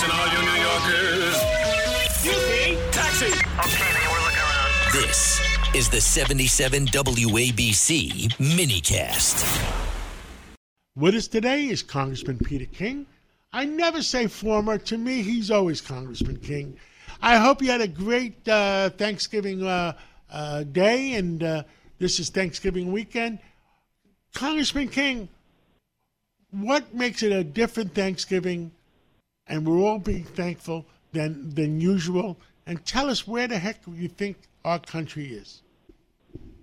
Listen, all you New Yorkers. Taxi. Okay, man, we're looking around. This is the 77 WABC minicast. With us today is Congressman Peter King. I never say former. To me, he's always Congressman King. I hope you had a great uh, Thanksgiving uh, uh, day, and uh, this is Thanksgiving weekend. Congressman King, what makes it a different Thanksgiving, and we're all being thankful than than usual? And tell us where the heck you think our country is.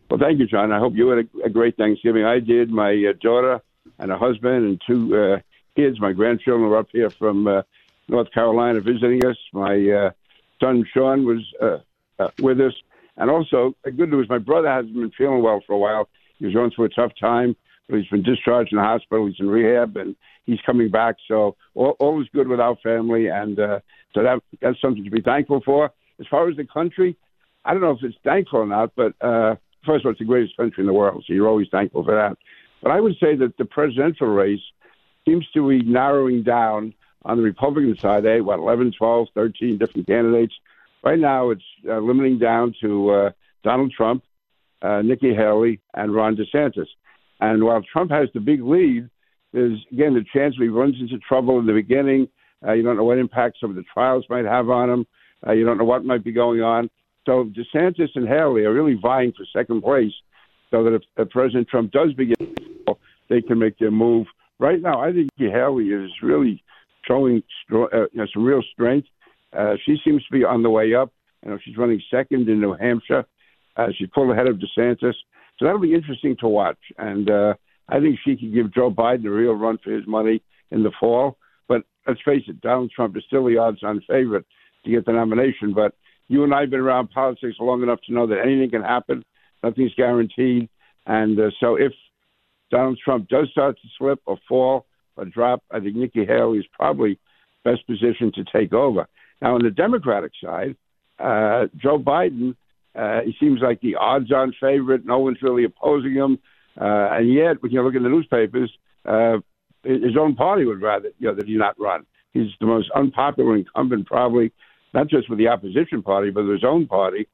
Well, thank you, John. I hope you had a, a great Thanksgiving. I did. My uh, daughter and a husband and two uh, kids, my grandchildren, were up here from uh, North Carolina visiting us. My uh, son Sean was uh, uh, with us, and also good news. My brother hasn't been feeling well for a while. He was going through a tough time, he's been discharged from the hospital. He's in rehab, and he's coming back. So all, all is good with our family, and uh, so that that's something to be thankful for. As far as the country, I don't know if it's thankful or not, but uh, first of all, it's the greatest country in the world, so you're always thankful for that. But I would say that the presidential race seems to be narrowing down on the Republican side. They what 11, 12, 13 different candidates. Right now, it's uh, limiting down to uh, Donald Trump, uh, Nikki Haley, and Ron DeSantis. And while Trump has the big lead, there's again the chance he runs into trouble in the beginning. Uh, you don't know what impact some of the trials might have on him. Uh, you don't know what might be going on. So DeSantis and Haley are really vying for second place, so that if, if President Trump does begin, they can make their move. Right now, I think Haley is really showing uh, you know, some real strength. Uh, she seems to be on the way up. You know, she's running second in New Hampshire. Uh, she's pulled ahead of DeSantis. So that'll be interesting to watch. And uh, I think she could give Joe Biden a real run for his money in the fall. But let's face it, Donald Trump is still the odds-on favorite to get the nomination. But you and I have been around politics long enough to know that anything can happen. Nothing's guaranteed. And uh, so if Donald Trump does start to slip or fall or drop, I think Nikki Haley is probably best positioned to take over. Now, on the Democratic side, uh, Joe Biden, uh, he seems like the odds-on favorite. No one's really opposing him, uh, and yet, when you look in the newspapers, uh, his own party would rather you know that he not run. He's the most unpopular incumbent, probably not just with the opposition party, but with his own party.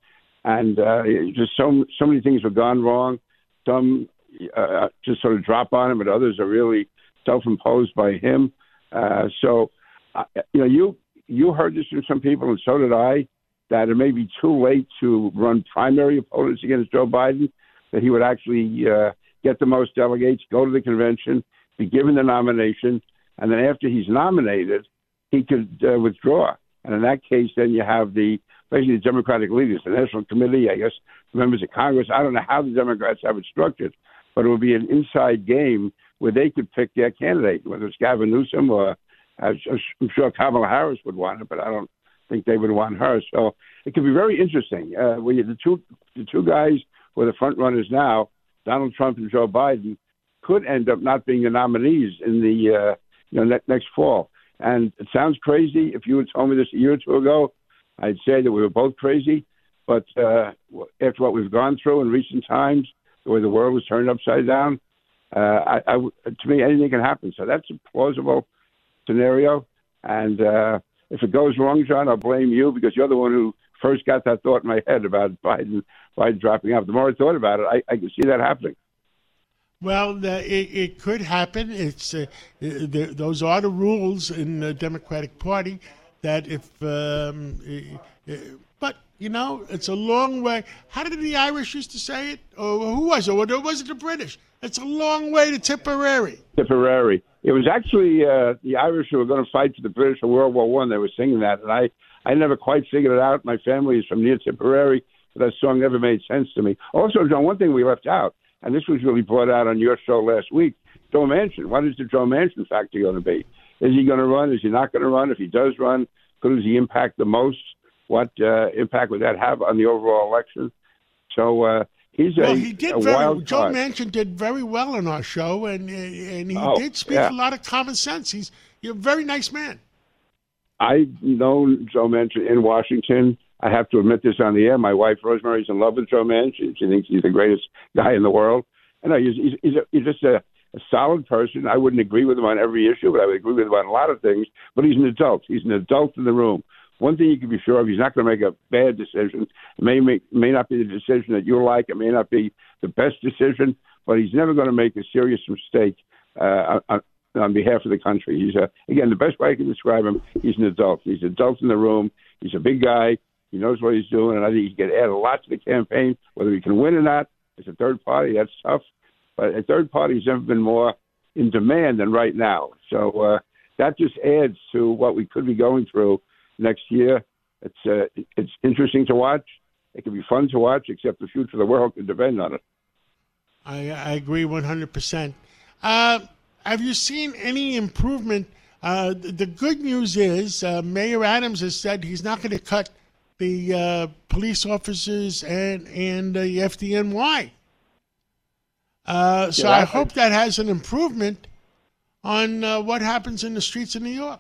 And uh, just so so many things have gone wrong. Some uh, just sort of drop on him, but others are really self-imposed by him. Uh, so, uh, you know, you you heard this from some people, and so did I, that it may be too late to run primary opponents against Joe Biden. That he would actually uh, get the most delegates, go to the convention, be given the nomination, and then after he's nominated, he could uh, withdraw. And in that case, then you have the basically the Democratic leaders, the National Committee, I guess, members of Congress. I don't know how the Democrats have it structured, but it will be an inside game where they could pick their candidate, whether it's Gavin Newsom or I'm sure Kamala Harris would want it, but I don't think they would want her. So it could be very interesting. Uh, when you, the two the two guys who are the front runners now, Donald Trump and Joe Biden, could end up not being the nominees in the uh, you know ne- next fall. And it sounds crazy. If you had told me this a year or two ago, I'd say that we were both crazy. But uh, after what we've gone through in recent times, the way the world was turned upside down, uh, I, I, to me, anything can happen. So that's a plausible scenario. And uh, if it goes wrong, John, I'll blame you because you're the one who first got that thought in my head about Biden, Biden dropping out. The more I thought about it, I, I can see that happening. Well, the, it, it could happen. It's uh, the, those are the rules in the Democratic Party. That if, um, but you know, it's a long way. How did the Irish used to say it? Or who was it? Or was it the British? It's a long way to Tipperary. Tipperary. It was actually uh, the Irish who were going to fight for the British in World War One. They were singing that, and I, I never quite figured it out. My family is from near Tipperary, but that song never made sense to me. Also, John, one thing we left out and this was really brought out on your show last week. Joe Manchin. What is the Joe Manchin factor going to be? Is he going to run? Is he not going to run? If he does run, who does he impact the most? What uh, impact would that have on the overall election? So uh, he's well, a, he did a very, wild Joe card. Manchin did very well in our show, and and he Oh, did speak yeah. a lot of common sense. He's he's a very nice man. I've known Joe Manchin in Washington. I have to admit this on the air. My wife Rosemary's in love with Joe Manchin. She thinks he's the greatest guy in the world. I know he's he's, he's, a, he's just a a solid person. I wouldn't agree with him on every issue, but I would agree with him on a lot of things. But he's an adult. He's an adult in the room. One thing you can be sure of, he's not going to make a bad decision. It may make, may not be the decision that you like. It may not be the best decision, but he's never going to make a serious mistake uh, on, on behalf of the country. He's a, again the best way I can describe him. He's an adult. He's an adult in the room. He's a big guy. He knows what he's doing, and I think he can add a lot to the campaign. Whether he can win or not, as a third party, that's tough. But a third party has never been more in demand than right now. So uh, that just adds to what we could be going through next year. It's uh, it's interesting to watch. It can be fun to watch, except the future of the world can depend on it. I, I agree 100%. Uh, have you seen any improvement? Uh, the good news is uh, Mayor Adams has said he's not going to cut the uh, police officers and, and the FDNY. Uh, so Yeah, I I- hope that has an improvement on uh, what happens in the streets of New York.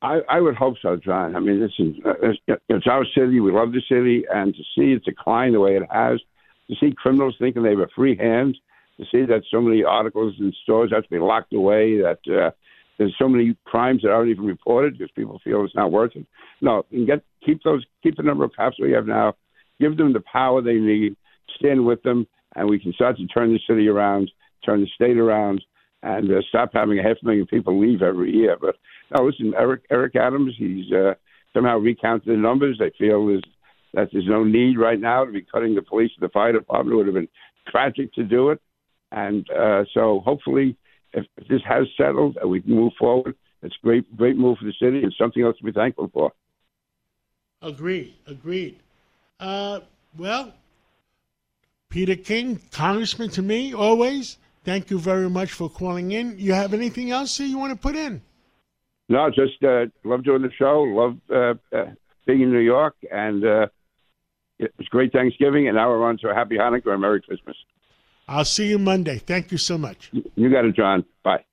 I, I would hope so, John. I mean, this is uh, it's, our city. We love the city, and to see it decline the way it has, to see criminals thinking they have a free hand, to see that so many articles in stores have to be locked away, that uh, there's so many crimes that aren't even reported because people feel it's not worth it. No, and get keep those keep the number of cops we have now, give them the power they need, stand with them, and we can start to turn the city around, turn the state around, and uh, stop having a half million people leave every year. But no, listen, Eric Eric Adams, he's uh, somehow recounted the numbers. They feel that there's no need right now to be cutting the police and the fire department. It would have been tragic to do it, and uh, so hopefully, if, this has settled and we can move forward, it's a great great move for the city and something else to be thankful for. Agreed. Agreed. Uh, well, Peter King, Congressman to me, always. Thank you very much for calling in. You have anything else that you want to put in? No, just uh, love doing the show. Love uh, uh, being in New York, and uh, it was great Thanksgiving. And now we're on to a happy Hanukkah and Merry Christmas. I'll see you Monday. Thank you so much. You got it, John. Bye.